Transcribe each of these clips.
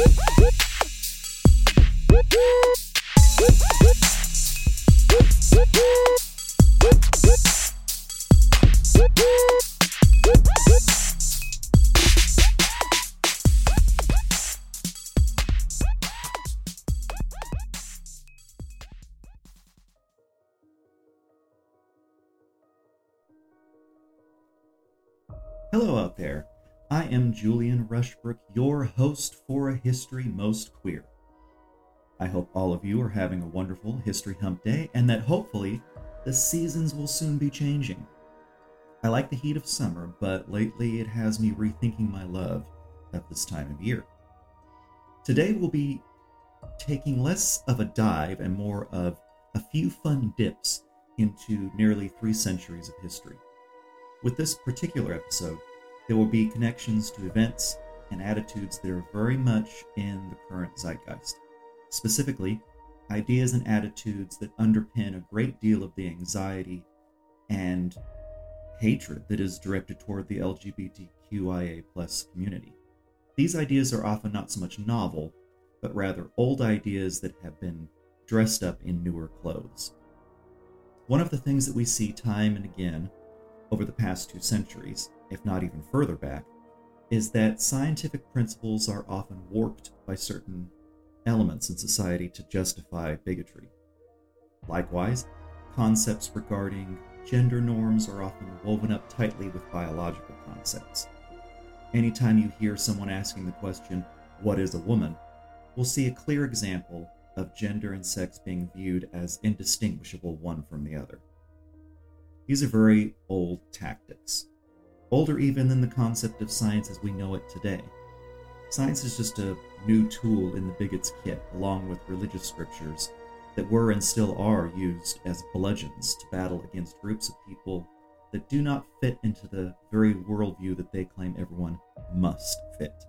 Hello Julian Rushbrook, your host for A History Most Queer. I hope all of you are having a wonderful History Hump Day and that hopefully the seasons will soon be changing. I like the heat of summer, but lately it has me rethinking my love of this time of year. Today we'll be taking less of a dive and more of a few fun dips into nearly three centuries of history. With this particular episode, there will be connections to events and attitudes that are very much in the current zeitgeist. Specifically, ideas and attitudes that underpin a great deal of the anxiety and hatred that is directed toward the LGBTQIA community. These ideas are often not so much novel, but rather old ideas that have been dressed up in newer clothes. One of the things that we see time and again over the past two centuries, if not even further back, is that scientific principles are often warped by certain elements in society to justify bigotry. Likewise, concepts regarding gender norms are often woven up tightly with biological concepts. Anytime you hear someone asking the question, What is a woman? we'll see a clear example of gender and sex being viewed as indistinguishable one from the other. These are very old tactics, older even than the concept of science as we know it today. Science is just a new tool in the bigot's kit, along with religious scriptures that were and still are used as bludgeons to battle against groups of people that do not fit into the very worldview that they claim everyone must fit.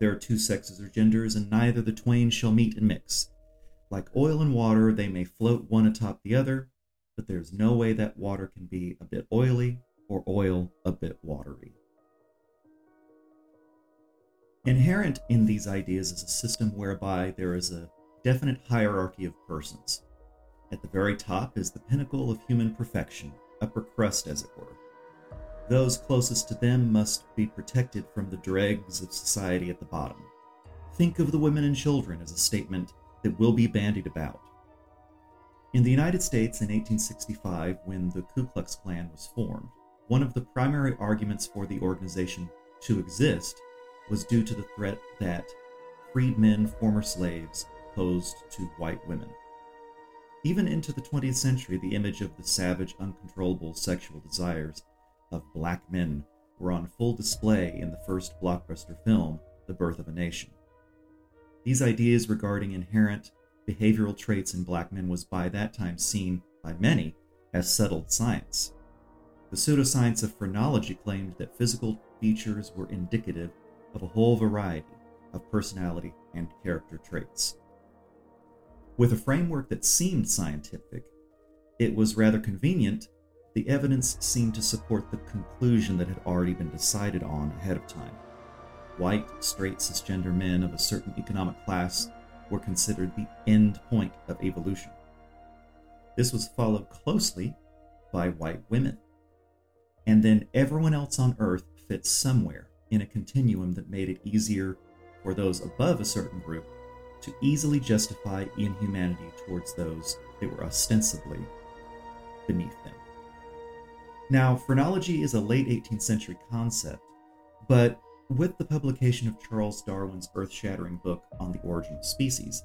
There are two sexes or genders, and neither the twain shall meet and mix. Like oil and water, they may float one atop the other, but there's no way that water can be a bit oily or oil a bit watery. Inherent in these ideas is a system whereby there is a definite hierarchy of persons. At the very top is the pinnacle of human perfection, upper crust, as it were. Those closest to them must be protected from the dregs of society at the bottom. Think of the women and children as a statement that will be bandied about. In the United States in 1865, when the Ku Klux Klan was formed, one of the primary arguments for the organization to exist was due to the threat that freedmen, former slaves, posed to white women. Even into the 20th century, the image of the savage, uncontrollable sexual desires of black men were on full display in the first blockbuster film, The Birth of a Nation. These ideas regarding inherent behavioral traits in black men was by that time seen by many as settled science. The pseudoscience of phrenology claimed that physical features were indicative of a whole variety of personality and character traits. With a framework that seemed scientific, it was rather convenient. The evidence seemed to support the conclusion that had already been decided on ahead of time. White, straight, cisgender men of a certain economic class were considered the end point of evolution. This was followed closely by white women. And then everyone else on Earth fits somewhere in a continuum that made it easier for those above a certain group to easily justify inhumanity towards those that were ostensibly beneath them. Now, phrenology is a late 18th century concept, but with the publication of Charles Darwin's earth shattering book on the origin of species,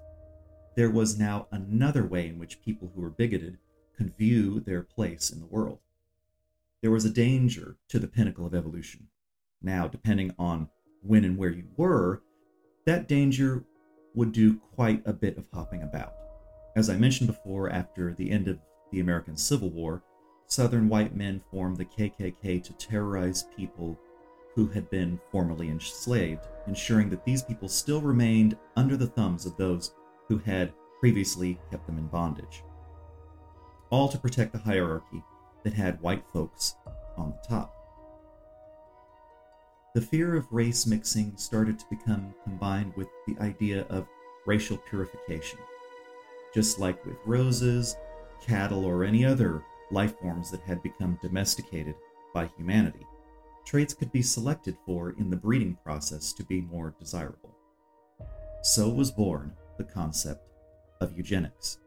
there was now another way in which people who were bigoted could view their place in the world. There was a danger to the pinnacle of evolution. Now, depending on when and where you were, that danger would do quite a bit of hopping about. As I mentioned before, after the end of the American Civil War, Southern white men formed the KKK to terrorize people who had been formerly enslaved, ensuring that these people still remained under the thumbs of those who had previously kept them in bondage. All to protect the hierarchy that had white folks on the top. the fear of race mixing started to become combined with the idea of racial purification. Just like with roses, cattle, or any other life forms that had become domesticated by humanity, traits could be selected for in the breeding process to be more desirable. So was born the concept of eugenics.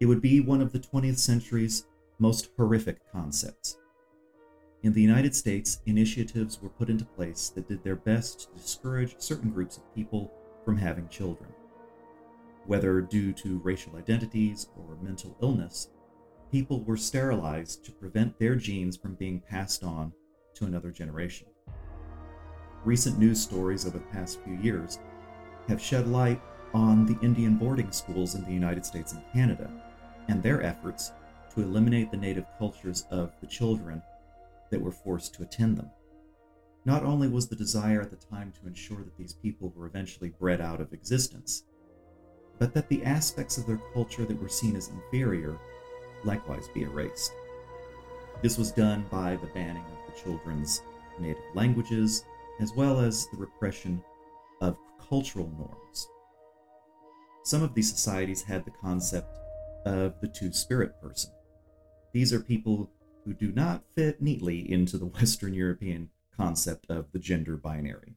It would be one of the 20th century's most horrific concepts. In the United States, initiatives were put into place that did their best to discourage certain groups of people from having children. Whether due to racial identities or mental illness, people were sterilized to prevent their genes from being passed on to another generation. Recent news stories over the past few years have shed light on the Indian boarding schools in the United States and Canada and their efforts to eliminate the native cultures of the children that were forced to attend them. Not only was the desire at the time to ensure that these people were eventually bred out of existence, but that the aspects of their culture that were seen as inferior likewise be erased. This was done by the banning of children's native languages, as well as the repression of cultural norms. Some of these societies had the concept of the two spirit person. These are people who do not fit neatly into the Western European concept of the gender binary.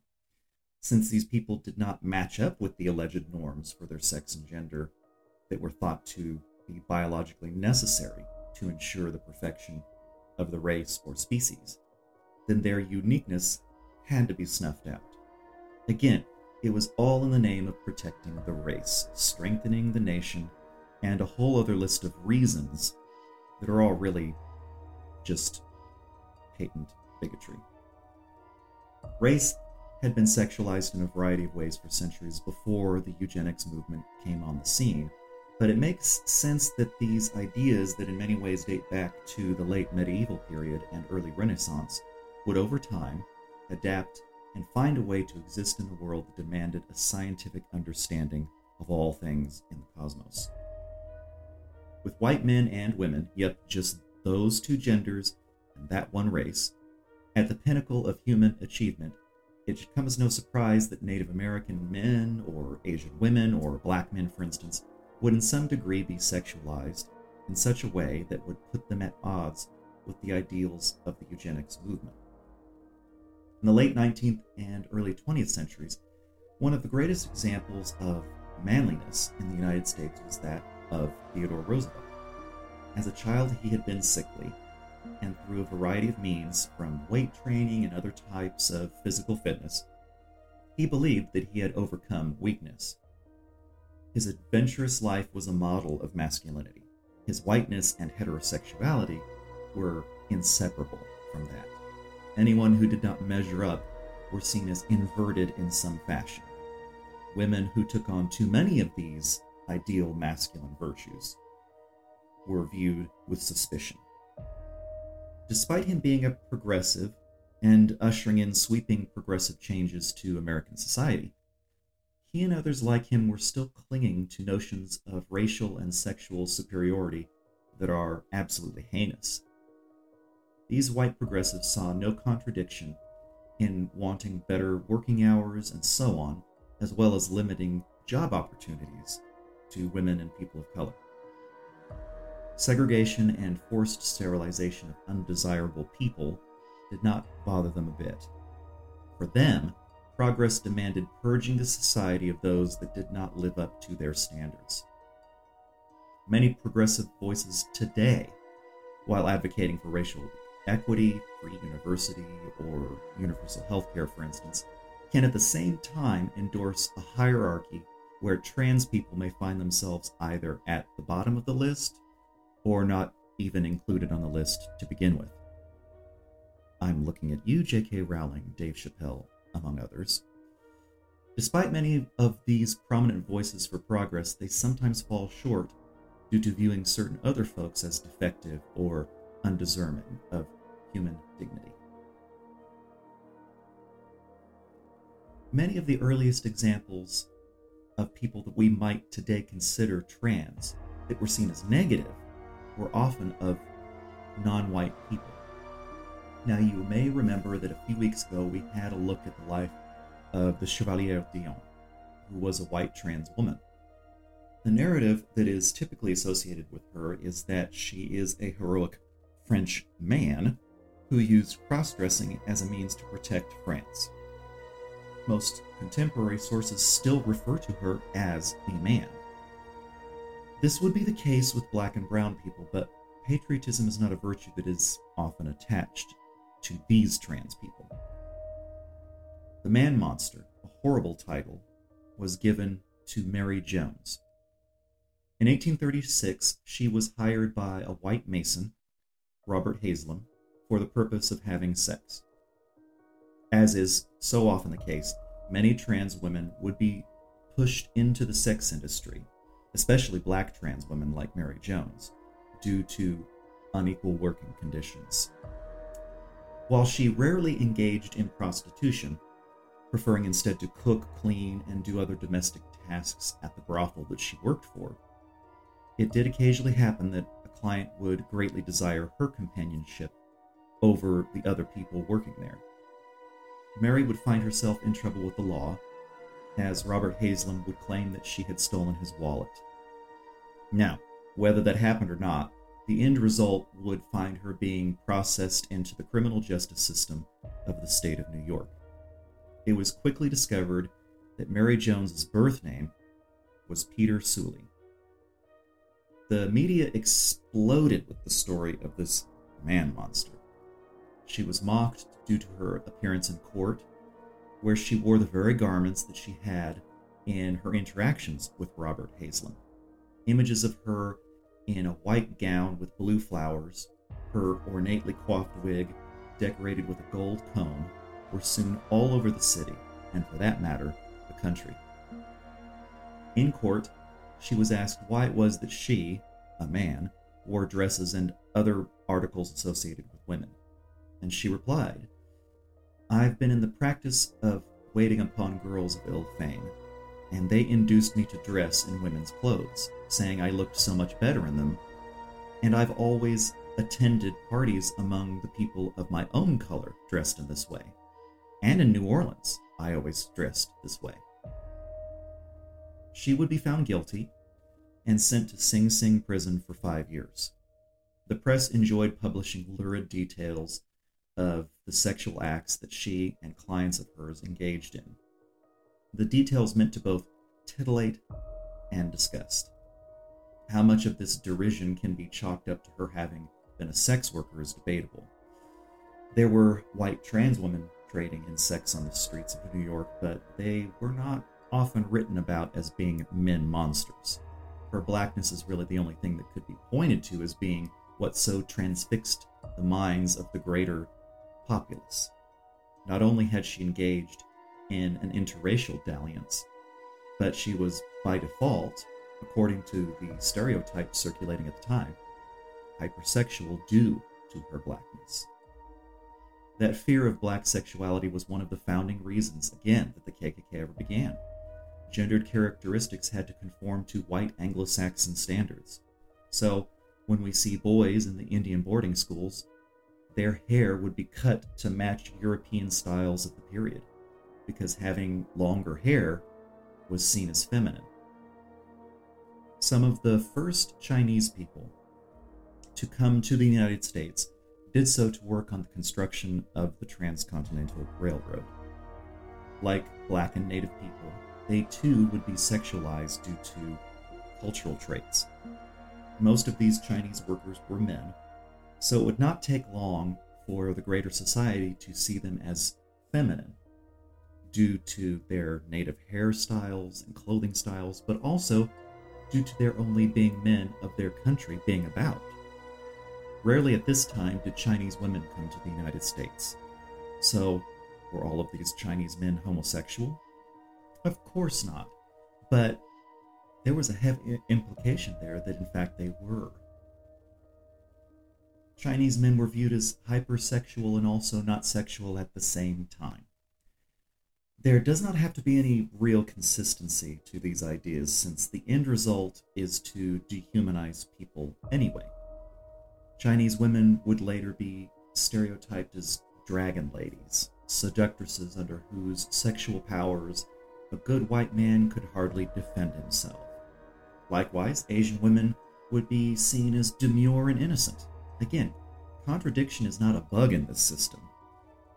Since these people did not match up with the alleged norms for their sex and gender that were thought to be biologically necessary to ensure the perfection of the race or species, then their uniqueness had to be snuffed out. Again, it was all in the name of protecting the race, strengthening the nation, and a whole other list of reasons that are all really just patent bigotry. Race had been sexualized in a variety of ways for centuries before the eugenics movement came on the scene, but it makes sense that these ideas, that in many ways date back to the late medieval period and early Renaissance, would over time adapt and find a way to exist in a world that demanded a scientific understanding of all things in the cosmos. With white men and women, yet just those two genders and that one race, at the pinnacle of human achievement, it should come as no surprise that Native American men, or Asian women, or black men, for instance, would in some degree be sexualized in such a way that would put them at odds with the ideals of the eugenics movement. In the late 19th and early 20th centuries, one of the greatest examples of manliness in the United States was that of Theodore Roosevelt. As a child, he had been sickly, and through a variety of means, from weight training and other types of physical fitness, he believed that he had overcome weakness. His adventurous life was a model of masculinity. His whiteness and heterosexuality were inseparable from that. Anyone who did not measure up were seen as inverted in some fashion. Women who took on too many of these ideal masculine virtues were viewed with suspicion. Despite him being a progressive and ushering in sweeping progressive changes to American society, he and others like him were still clinging to notions of racial and sexual superiority that are absolutely heinous. These white progressives saw no contradiction in wanting better working hours and so on, as well as limiting job opportunities to women and people of color. Segregation and forced sterilization of undesirable people did not bother them a bit. For them, progress demanded purging the society of those that did not live up to their standards. Many progressive voices today, while advocating for racial equity, free university, or universal health care, for instance, can at the same time endorse a hierarchy where trans people may find themselves either at the bottom of the list or not even included on the list to begin with. I'm looking at you, J.K. Rowling, Dave Chappelle, among others. Despite many of these prominent voices for progress, they sometimes fall short due to viewing certain other folks as defective or undeserving of human dignity. Many of the earliest examples of people that we might today consider trans that were seen as negative were often of non white people. Now, you may remember that a few weeks ago we had a look at the life of the Chevalier d'Eon, who was a white trans woman. The narrative that is typically associated with her is that she is a heroic French man who used cross dressing as a means to protect France. Most contemporary sources still refer to her as the man. This would be the case with black and brown people, but patriotism is not a virtue that is often attached to these trans people. The Man Monster, a horrible title, was given to Mary Jones. In 1836, she was hired by a white mason, Robert Haslam, for the purpose of having sex. As is so often the case, many trans women would be pushed into the sex industry, especially black trans women like Mary Jones, due to unequal working conditions. While she rarely engaged in prostitution, preferring instead to cook, clean, and do other domestic tasks at the brothel that she worked for, it did occasionally happen that a client would greatly desire her companionship over the other people working there. Mary would find herself in trouble with the law, as Robert Haslam would claim that she had stolen his wallet. Now, whether that happened or not, the end result would find her being processed into the criminal justice system of the state of New York. It was quickly discovered that Mary Jones's birth name was Peter Sewally. The media exploded with the story of this man monster. She was mocked due to her appearance in court, where she wore the very garments that she had in her interactions with Robert Haslam. Images of her in a white gown with blue flowers, her ornately coiffed wig decorated with a gold comb, were soon all over the city, and for that matter, the country. In court, she was asked why it was that she, a man, wore dresses and other articles associated with women. And she replied, I've been in the practice of waiting upon girls of ill fame, and they induced me to dress in women's clothes, saying I looked so much better in them. And I've always attended parties among the people of my own color dressed in this way. And in New Orleans, I always dressed this way. She would be found guilty and sent to Sing Sing prison for five years. The press enjoyed publishing lurid details of the sexual acts that she and clients of hers engaged in. The details meant to both titillate and disgust. How much of this derision can be chalked up to her having been a sex worker is debatable. There were white trans women trading in sex on the streets of New York, but they were not often written about as being men monsters. Her blackness is really the only thing that could be pointed to as being what so transfixed the minds of the greater populace. Not only had she engaged in an interracial dalliance, but she was, by default, according to the stereotypes circulating at the time, hypersexual due to her blackness. That fear of black sexuality was one of the founding reasons, again, that the KKK ever began. Gendered characteristics had to conform to white Anglo Saxon standards. So, when we see boys in the Indian boarding schools, their hair would be cut to match European styles of the period, because having longer hair was seen as feminine. Some of the first Chinese people to come to the United States did so to work on the construction of the Transcontinental Railroad. Like black and native people, they too would be sexualized due to cultural traits. Most of these Chinese workers were men, so it would not take long for the greater society to see them as feminine due to their native hairstyles and clothing styles, but also due to their only being men of their country being about. Rarely at this time did Chinese women come to the United States. So, were all of these Chinese men homosexual? Of course not. But there was a heavy implication there that in fact they were. Chinese men were viewed as hypersexual and also not sexual at the same time. There does not have to be any real consistency to these ideas, since the end result is to dehumanize people anyway. Chinese women would later be stereotyped as dragon ladies, seductresses under whose sexual powers a good white man could hardly defend himself. Likewise, Asian women would be seen as demure and innocent. Again, contradiction is not a bug in this system,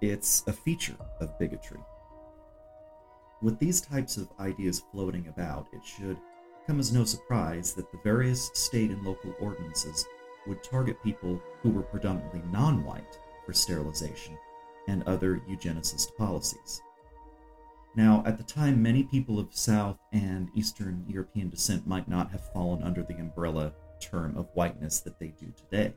it's a feature of bigotry. With these types of ideas floating about, it should come as no surprise that the various state and local ordinances would target people who were predominantly non white for sterilization and other eugenicist policies. Now, at the time, many people of South and Eastern European descent might not have fallen under the umbrella term of whiteness that they do today.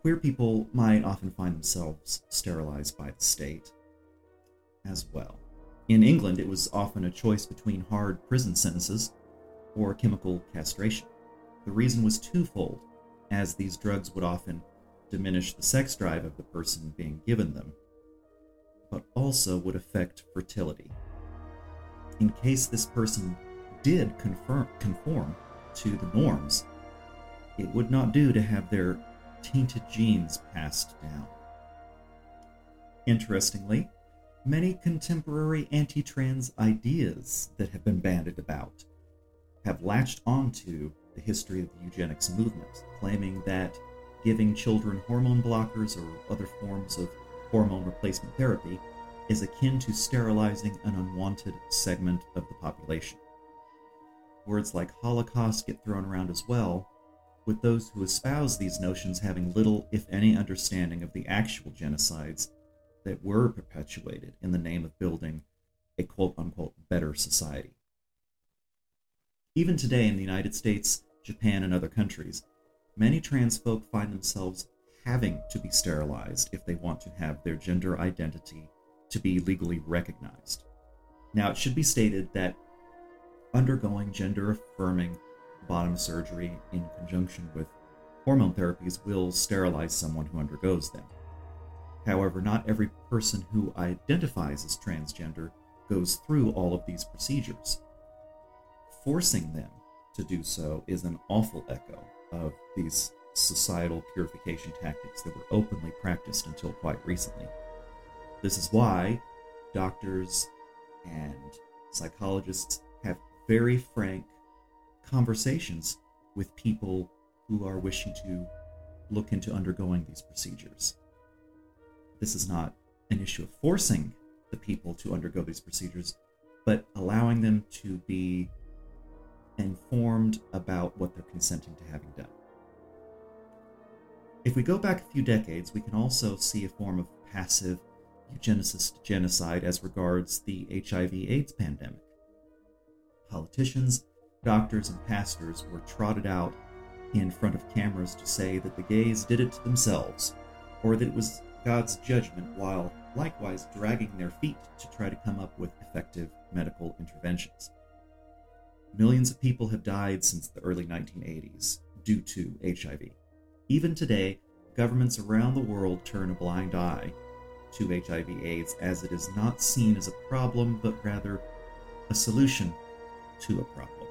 Queer people might often find themselves sterilized by the state as well. In England, it was often a choice between hard prison sentences or chemical castration. The reason was twofold, as these drugs would often diminish the sex drive of the person being given them, but also would affect fertility. In case this person did confirm, conform to the norms, it would not do to have their tainted genes passed down. Interestingly, many contemporary anti trans ideas that have been bandied about have latched onto the history of the eugenics movement, claiming that giving children hormone blockers or other forms of hormone replacement therapy is akin to sterilizing an unwanted segment of the population. Words like Holocaust get thrown around as well, with those who espouse these notions having little, if any, understanding of the actual genocides that were perpetuated in the name of building a quote unquote better society. Even today in the United States, Japan, and other countries, many trans folk find themselves having to be sterilized if they want to have their gender identity to be legally recognized. Now, it should be stated that undergoing gender affirming bottom surgery in conjunction with hormone therapies will sterilize someone who undergoes them. However, not every person who identifies as transgender goes through all of these procedures. Forcing them to do so is an awful echo of these societal purification tactics that were openly practiced until quite recently. This is why doctors and psychologists have very frank conversations with people who are wishing to look into undergoing these procedures. This is not an issue of forcing the people to undergo these procedures, but allowing them to be informed about what they're consenting to having done. If we go back a few decades, we can also see a form of passive eugenicist genocide as regards the HIV AIDS pandemic. Politicians, doctors, and pastors were trotted out in front of cameras to say that the gays did it to themselves, or that it was God's judgment, while likewise dragging their feet to try to come up with effective medical interventions. Millions of people have died since the early 1980s due to HIV. Even today, governments around the world turn a blind eye to HIV/AIDS as it is not seen as a problem, but rather a solution to a problem.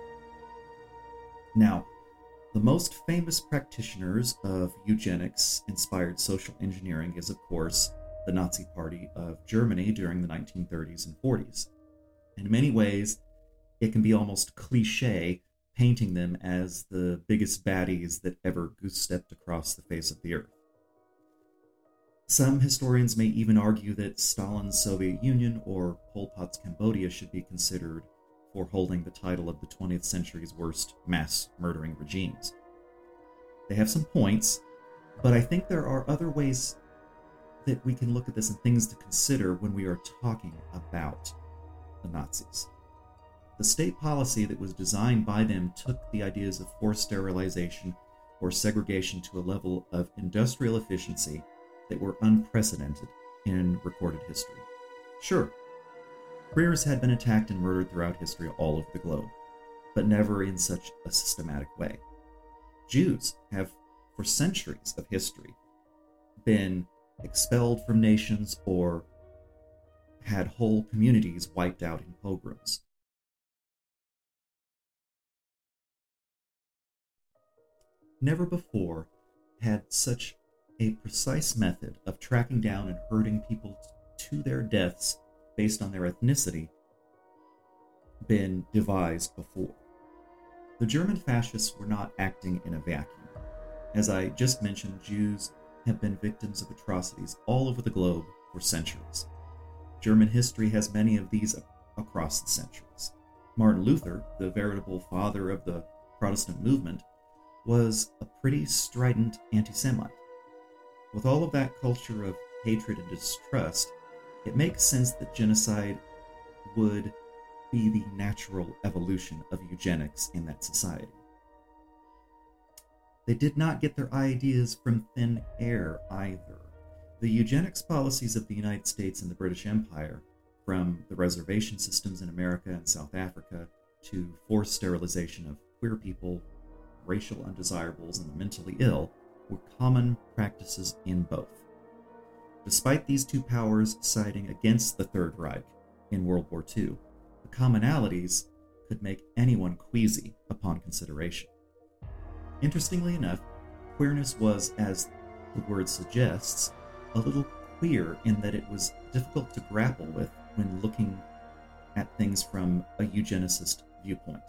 Now, the most famous practitioners of eugenics inspired social engineering is, of course, the Nazi Party of Germany during the 1930s and 40s. In many ways, it can be almost cliche painting them as the biggest baddies that ever goose stepped across the face of the earth. Some historians may even argue that Stalin's Soviet Union or Pol Pot's Cambodia should be considered for holding the title of the 20th century's worst mass murdering regimes. They have some points, but I think there are other ways that we can look at this and things to consider when we are talking about the Nazis. The state policy that was designed by them took the ideas of forced sterilization or segregation to a level of industrial efficiency that were unprecedented in recorded history. Sure, queers had been attacked and murdered throughout history all over the globe, but never in such a systematic way. Jews have, for centuries of history, been expelled from nations or had whole communities wiped out in pogroms. Never before had such a precise method of tracking down and herding people to their deaths based on their ethnicity been devised before. The German fascists were not acting in a vacuum. As I just mentioned, Jews have been victims of atrocities all over the globe for centuries. German history has many of these across the centuries. Martin Luther, the veritable father of the Protestant movement, was a pretty strident anti Semite. With all of that culture of hatred and distrust, it makes sense that genocide would be the natural evolution of eugenics in that society. They did not get their ideas from thin air either. The eugenics policies of the United States and the British Empire, from the reservation systems in America and South Africa to forced sterilization of queer people, racial undesirables, and the mentally ill, were common practices in both. Despite these two powers siding against the Third Reich in World War II, the commonalities could make anyone queasy upon consideration. Interestingly enough, queerness was, as the word suggests, a little queer in that it was difficult to grapple with when looking at things from a eugenicist viewpoint.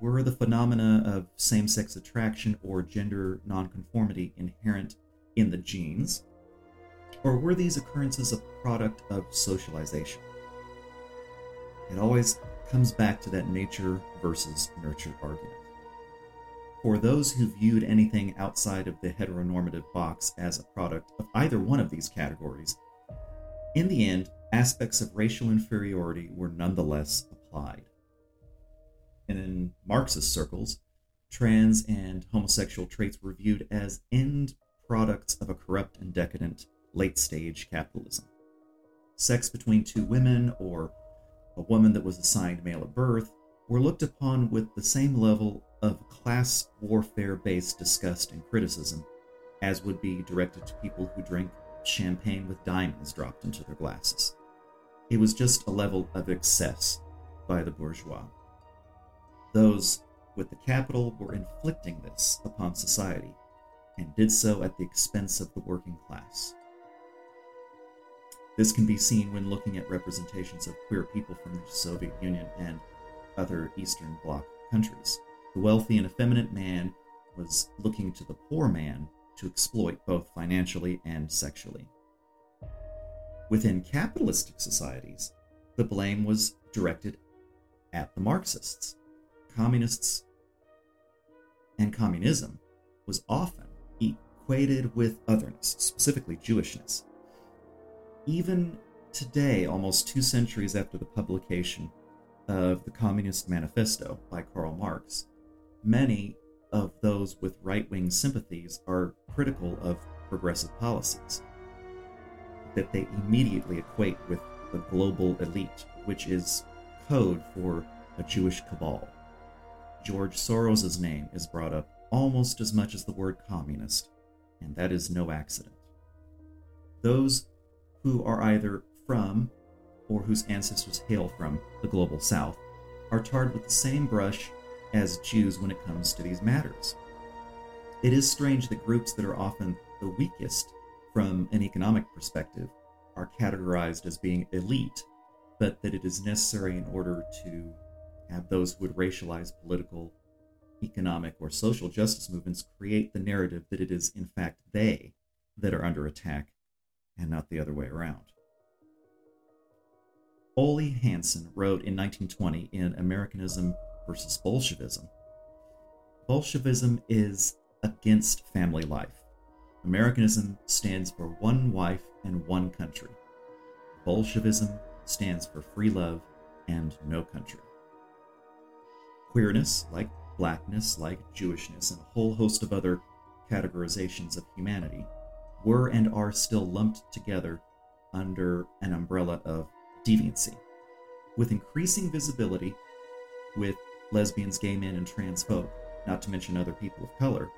Were the phenomena of same sex attraction or gender nonconformity inherent in the genes, or were these occurrences a product of socialization? It always comes back to that nature versus nurture argument. For those who viewed anything outside of the heteronormative box as a product of either one of these categories, in the end, aspects of racial inferiority were nonetheless applied. And in Marxist circles, trans and homosexual traits were viewed as end products of a corrupt and decadent late stage capitalism. Sex between two women or a woman that was assigned male at birth were looked upon with the same level of class warfare based disgust and criticism as would be directed to people who drink champagne with diamonds dropped into their glasses. It was just a level of excess by the bourgeois. Those with the capital were inflicting this upon society and did so at the expense of the working class. This can be seen when looking at representations of queer people from the Soviet Union and other Eastern Bloc countries. The wealthy and effeminate man was looking to the poor man to exploit both financially and sexually. Within capitalistic societies, the blame was directed at the Marxists. Communists and communism was often equated with otherness, specifically Jewishness. Even today, almost two centuries after the publication of the Communist Manifesto by Karl Marx, many of those with right wing sympathies are critical of progressive policies that they immediately equate with the global elite, which is code for a Jewish cabal. George Soros' name is brought up almost as much as the word communist, and that is no accident. Those who are either from or whose ancestors hail from the global south are tarred with the same brush as Jews when it comes to these matters. It is strange that groups that are often the weakest from an economic perspective are categorized as being elite, but that it is necessary in order to have those who would racialize political, economic, or social justice movements create the narrative that it is, in fact, they that are under attack and not the other way around. Ole Hanson wrote in 1920 in Americanism versus Bolshevism. Bolshevism is against family life. Americanism stands for one wife and one country. Bolshevism stands for free love and no country. Queerness, like blackness, like Jewishness, and a whole host of other categorizations of humanity, were and are still lumped together under an umbrella of deviancy. With increasing visibility, with lesbians, gay men, and trans folk, not to mention other people of color,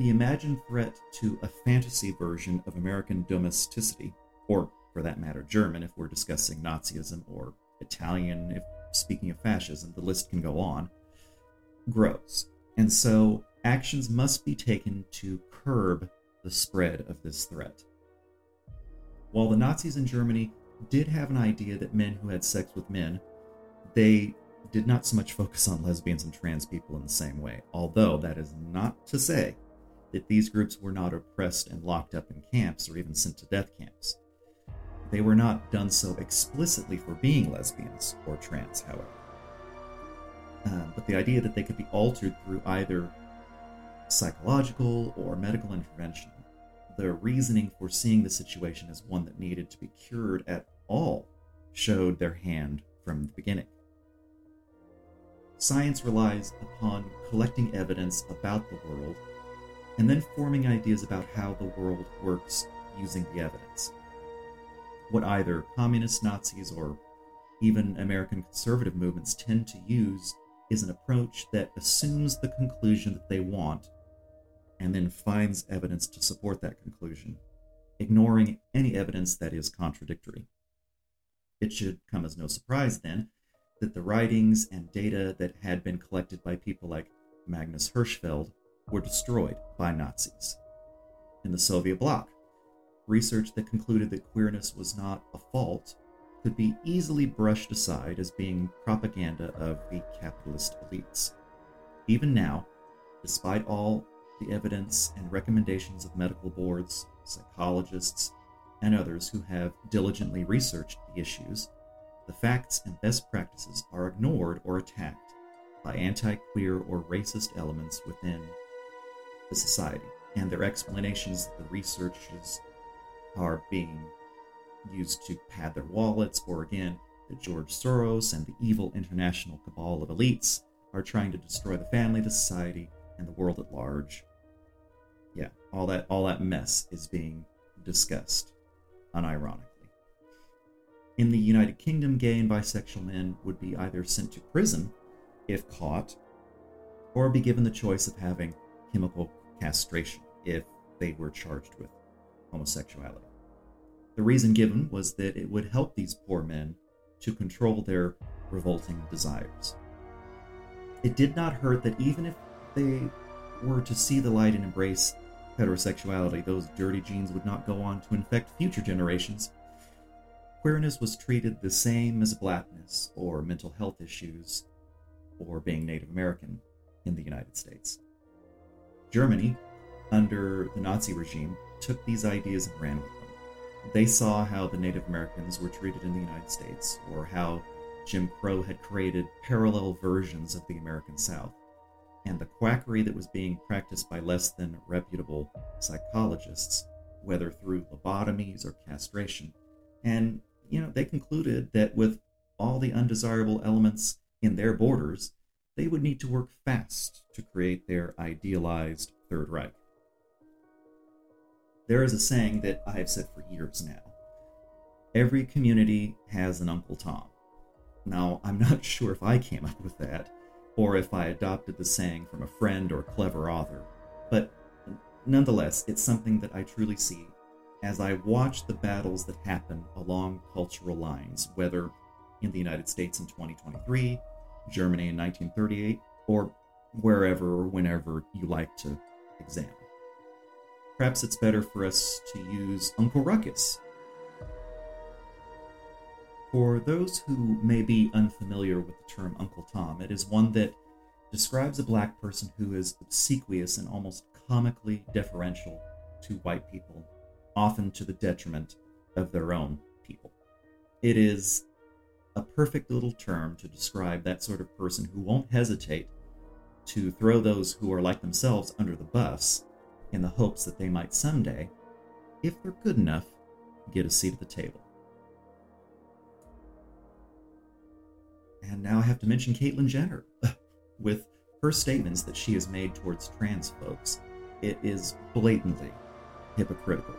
the imagined threat to a fantasy version of American domesticity, or for that matter, German if we're discussing Nazism, or Italian if speaking of fascism, the list can go on, grows. And so actions must be taken to curb the spread of this threat. While the Nazis in Germany did have an idea that men who had sex with men, they did not so much focus on lesbians and trans people in the same way, although that is not to say that these groups were not oppressed and locked up in camps or even sent to death camps. They were not done so explicitly for being lesbians or trans, however. Uh, but the idea that they could be altered through either psychological or medical intervention, the reasoning for seeing the situation as one that needed to be cured at all showed their hand from the beginning. Science relies upon collecting evidence about the world and then forming ideas about how the world works using the evidence. What either communist Nazis or even American conservative movements tend to use is an approach that assumes the conclusion that they want and then finds evidence to support that conclusion, ignoring any evidence that is contradictory. It should come as no surprise, then, that the writings and data that had been collected by people like Magnus Hirschfeld were destroyed by Nazis. In the Soviet bloc, research that concluded that queerness was not a fault could be easily brushed aside as being propaganda of the capitalist elites. Even now, despite all the evidence and recommendations of medical boards, psychologists, and others who have diligently researched the issues, the facts and best practices are ignored or attacked by anti queer or racist elements within the society, and their explanations that the researches are being used to pad their wallets, or again, that George Soros and the evil international cabal of elites are trying to destroy the family, the society, and the world at large. Yeah, all that all that mess is being discussed, unironically. In the United Kingdom, gay and bisexual men would be either sent to prison if caught, or be given the choice of having chemical castration if they were charged with homosexuality. The reason given was that it would help these poor men to control their revolting desires. It did not hurt that even if they were to see the light and embrace heterosexuality, those dirty genes would not go on to infect future generations. Queerness was treated the same as blackness or mental health issues or being Native American in the United States. Germany, under the Nazi regime, took these ideas and ran with them. They saw how the Native Americans were treated in the United States, or how Jim Crow had created parallel versions of the American South, and the quackery that was being practiced by less than reputable psychologists, whether through lobotomies or castration. And, you know, they concluded that with all the undesirable elements in their borders, they would need to work fast to create their idealized Third Reich. There is a saying that I have said for years now every community has an Uncle Tom. Now, I'm not sure if I came up with that or if I adopted the saying from a friend or clever author, but nonetheless, it's something that I truly see as I watch the battles that happen along cultural lines, whether in the United States in 2023, Germany in 1938, or wherever whenever you like to examine. Perhaps it's better for us to use Uncle Ruckus. For those who may be unfamiliar with the term Uncle Tom, it is one that describes a black person who is obsequious and almost comically deferential to white people, often to the detriment of their own people. It is a perfect little term to describe that sort of person who won't hesitate to throw those who are like themselves under the bus in the hopes that they might someday, if they're good enough, get a seat at the table. And now I have to mention Caitlyn Jenner. With her statements that she has made towards trans folks, it is blatantly hypocritical.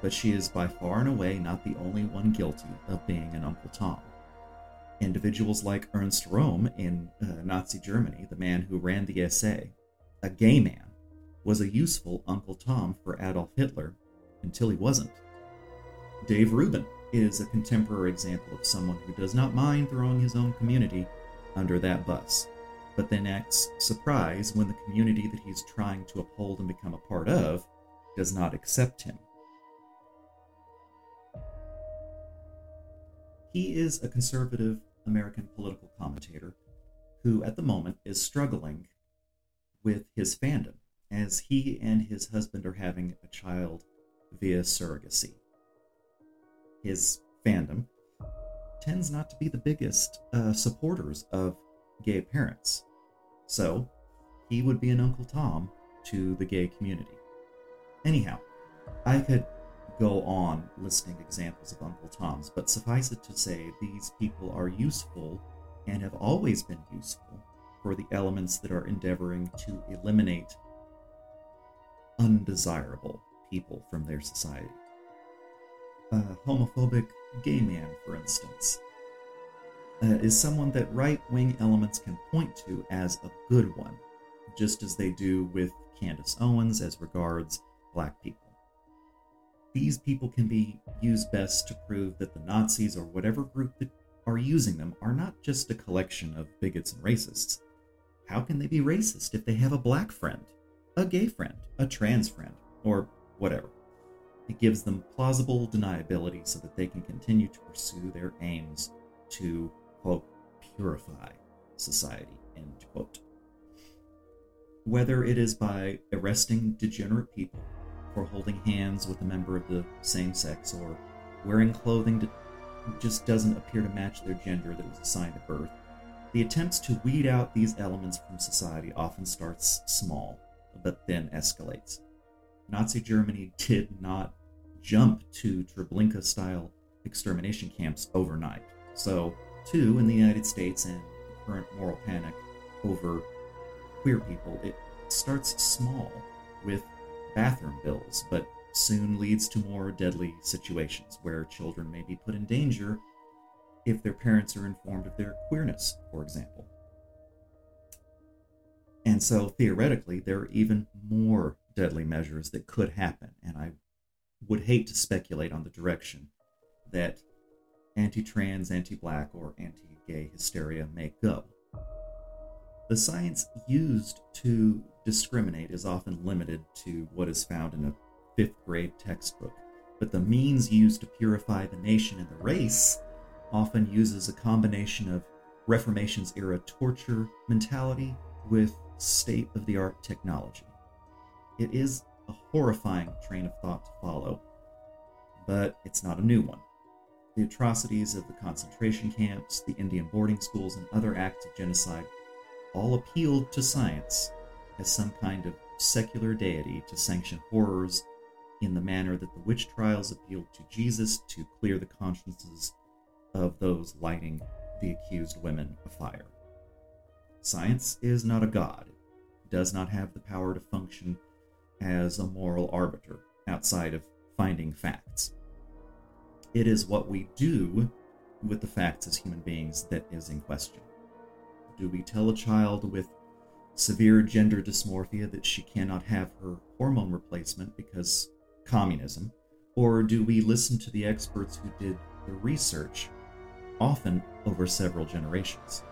But she is by far and away not the only one guilty of being an Uncle Tom. Individuals like Ernst Röhm in uh, Nazi Germany, the man who ran the SA, a gay man, was a useful Uncle Tom for Adolf Hitler until he wasn't. Dave Rubin is a contemporary example of someone who does not mind throwing his own community under that bus, but then acts surprised when the community that he's trying to uphold and become a part of does not accept him. He is a conservative American political commentator who, at the moment, is struggling with his fandom as he and his husband are having a child via surrogacy. His fandom tends not to be the biggest uh, supporters of gay parents. So, he would be an Uncle Tom to the gay community. Anyhow, I could go on listing examples of Uncle Toms, but suffice it to say, these people are useful and have always been useful for the elements that are endeavoring to eliminate undesirable people from their society. A homophobic gay man, for instance, uh, is someone that right wing elements can point to as a good one, just as they do with Candace Owens as regards black people. These people can be used best to prove that the Nazis or whatever group that are using them are not just a collection of bigots and racists. How can they be racist if they have a black friend, a gay friend, a trans friend, or whatever? It gives them plausible deniability so that they can continue to pursue their aims to, quote, purify society, end quote. Whether it is by arresting degenerate people for holding hands with a member of the same sex or wearing clothing that just doesn't appear to match their gender that was assigned at birth, the attempts to weed out these elements from society often starts small, but then escalates. Nazi Germany did not jump to Treblinka style extermination camps overnight. So, too, in the United States and the current moral panic over queer people, it starts small with bathroom bills, but soon leads to more deadly situations where children may be put in danger if their parents are informed of their queerness, for example. And so, theoretically, there are even more deadly measures that could happen, and I would hate to speculate on the direction that anti trans, anti black, or anti gay hysteria may go. The science used to discriminate is often limited to what is found in a fifth grade textbook, but the means used to purify the nation and the race often uses a combination of Reformation's era torture mentality with state of the art technology. It is a horrifying train of thought to follow, but it's not a new one. The atrocities of the concentration camps, the Indian boarding schools, and other acts of genocide all appealed to science as some kind of secular deity to sanction horrors in the manner that the witch trials appealed to Jesus to clear the consciences of those lighting the accused women afire. Science is not a god, it does not have the power to function as a moral arbiter outside of finding facts. It is what we do with the facts as human beings that is in question. Do we tell a child with severe gender dysmorphia that she cannot have her hormone replacement because communism? Or do we listen to the experts who did the research, often over several generations?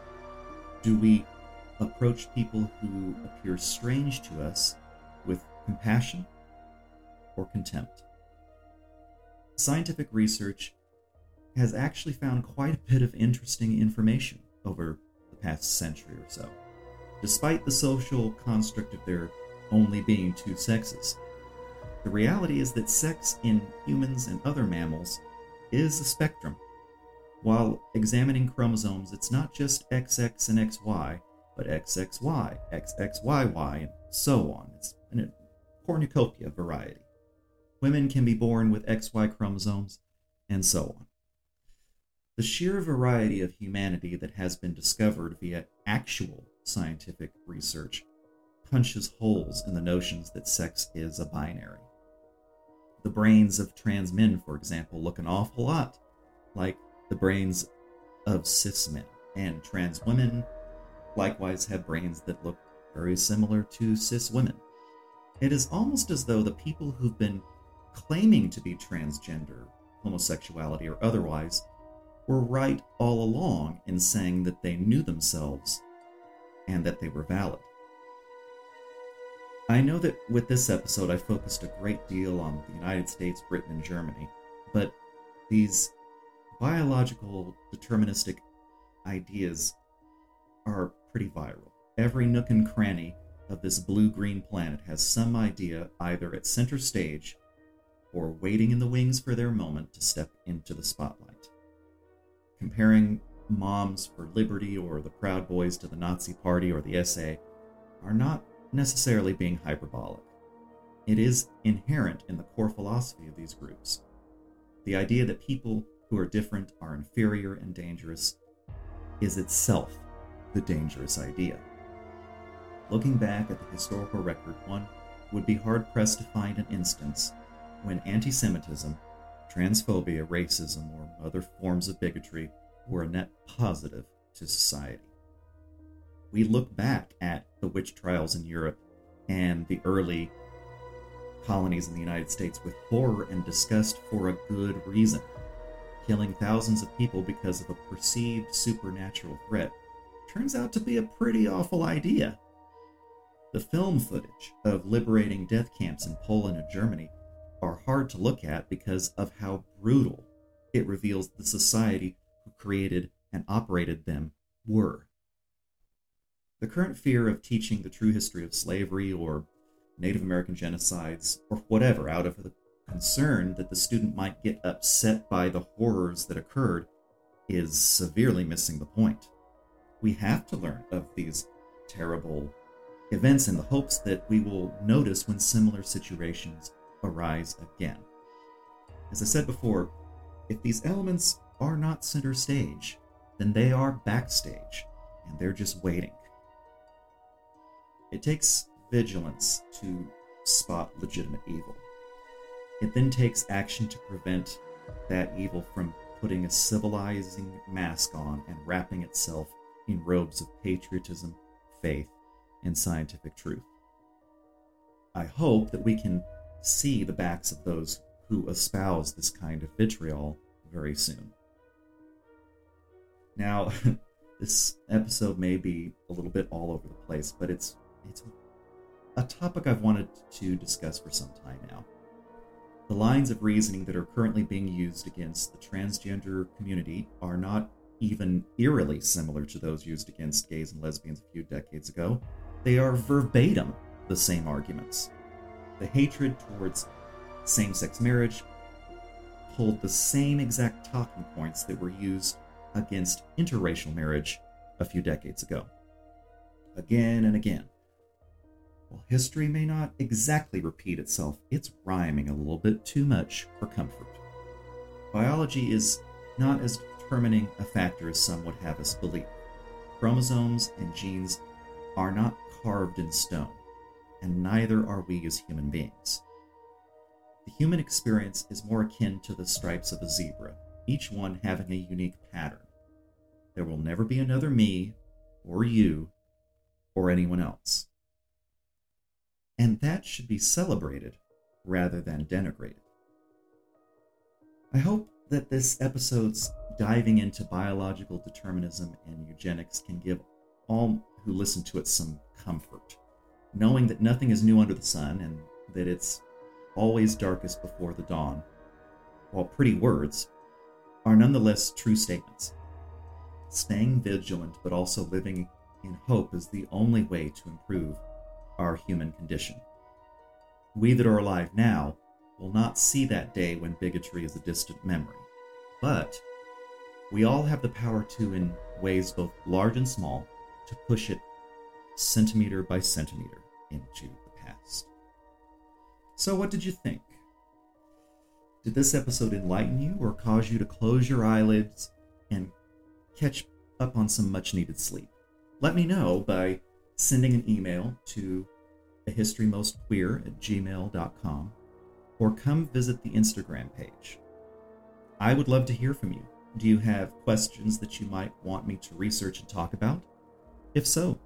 Do we approach people who appear strange to us with compassion or contempt? Scientific research has actually found quite a bit of interesting information over the past century or so despite the social construct of there only being two sexes. The reality is that sex in humans and other mammals is a spectrum. While examining chromosomes, it's not just XX and XY, but XXY, XXYY, and so on. It's a cornucopia variety. Women can be born with XY chromosomes, and so on. The sheer variety of humanity that has been discovered via actual scientific research punches holes in the notions that sex is a binary. The brains of trans men, for example, look an awful lot like the brains of cis men, and trans women likewise have brains that look very similar to cis women. It is almost as though the people who've been claiming to be transgender, homosexuality, or otherwise were right all along in saying that they knew themselves and that they were valid. I know that with this episode I focused a great deal on the United States, Britain, and Germany, but these biological deterministic ideas are pretty viral. Every nook and cranny of this blue green planet has some idea either at center stage or waiting in the wings for their moment to step into the spotlight. Comparing Moms for Liberty or the Proud Boys to the Nazi Party or the SA are not necessarily being hyperbolic. It is inherent in the core philosophy of these groups. The idea that people who are different are inferior and dangerous is itself the dangerous idea. Looking back at the historical record, one would be hard pressed to find an instance when anti Semitism, transphobia, racism, or other forms of bigotry were a net positive to society. We look back at the witch trials in Europe and the early colonies in the United States with horror and disgust for a good reason. Killing thousands of people because of a perceived supernatural threat turns out to be a pretty awful idea. The film footage of liberating death camps in Poland and Germany are hard to look at because of how brutal it reveals the society who created and operated them were. The current fear of teaching the true history of slavery or Native American genocides or whatever out of the concern that the student might get upset by the horrors that occurred is severely missing the point. We have to learn of these terrible events in the hopes that we will notice when similar situations arise again. As I said before, if these elements are not center stage, then they are backstage, and they're just waiting. It takes vigilance to spot legitimate evil. It then takes action to prevent that evil from putting a civilizing mask on and wrapping itself in robes of patriotism, faith, and scientific truth. I hope that we can see the backs of those who espouse this kind of vitriol very soon. Now, this episode may be a little bit all over the place, but it's it's a topic I've wanted to discuss for some time now. The lines of reasoning that are currently being used against the transgender community are not even eerily similar to those used against gays and lesbians a few decades ago. They are verbatim the same arguments. The hatred towards same sex marriage pulled the same exact talking points that were used against interracial marriage a few decades ago. Again and again. While history may not exactly repeat itself, it's rhyming a little bit too much for comfort. Biology is not as determining a factor as some would have us believe. Chromosomes and genes are not carved in stone, and neither are we as human beings. The human experience is more akin to the stripes of a zebra, each one having a unique pattern. There will never be another me, or you, or anyone else. And that should be celebrated rather than denigrated. I hope that this episode's diving into biological determinism and eugenics can give all who listen to it some comfort, knowing that nothing is new under the sun and that it's always darkest before the dawn, while pretty words are nonetheless true statements. Staying vigilant but also living in hope is the only way to improve our human condition. We that are alive now will not see that day when bigotry is a distant memory, but we all have the power to, in ways both large and small, to push it centimeter by centimeter into the past. So, what did you think? Did this episode enlighten you or cause you to close your eyelids and catch up on some much needed sleep? Let me know by sending an email to a history most queer at gmail.com or come visit the Instagram page. I would love to hear from you. Do you have questions that you might want me to research and talk about? If so,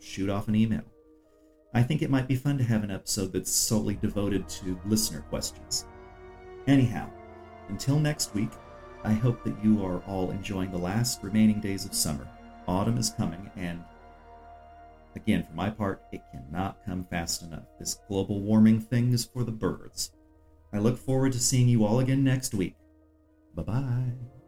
shoot off an email. I think it might be fun to have an episode that's solely devoted to listener questions. Anyhow, until next week, I hope that you are all enjoying the last remaining days of summer. Autumn is coming, and Again, for my part, it cannot come fast enough. This global warming thing is for the birds. I look forward to seeing you all again next week. Bye bye.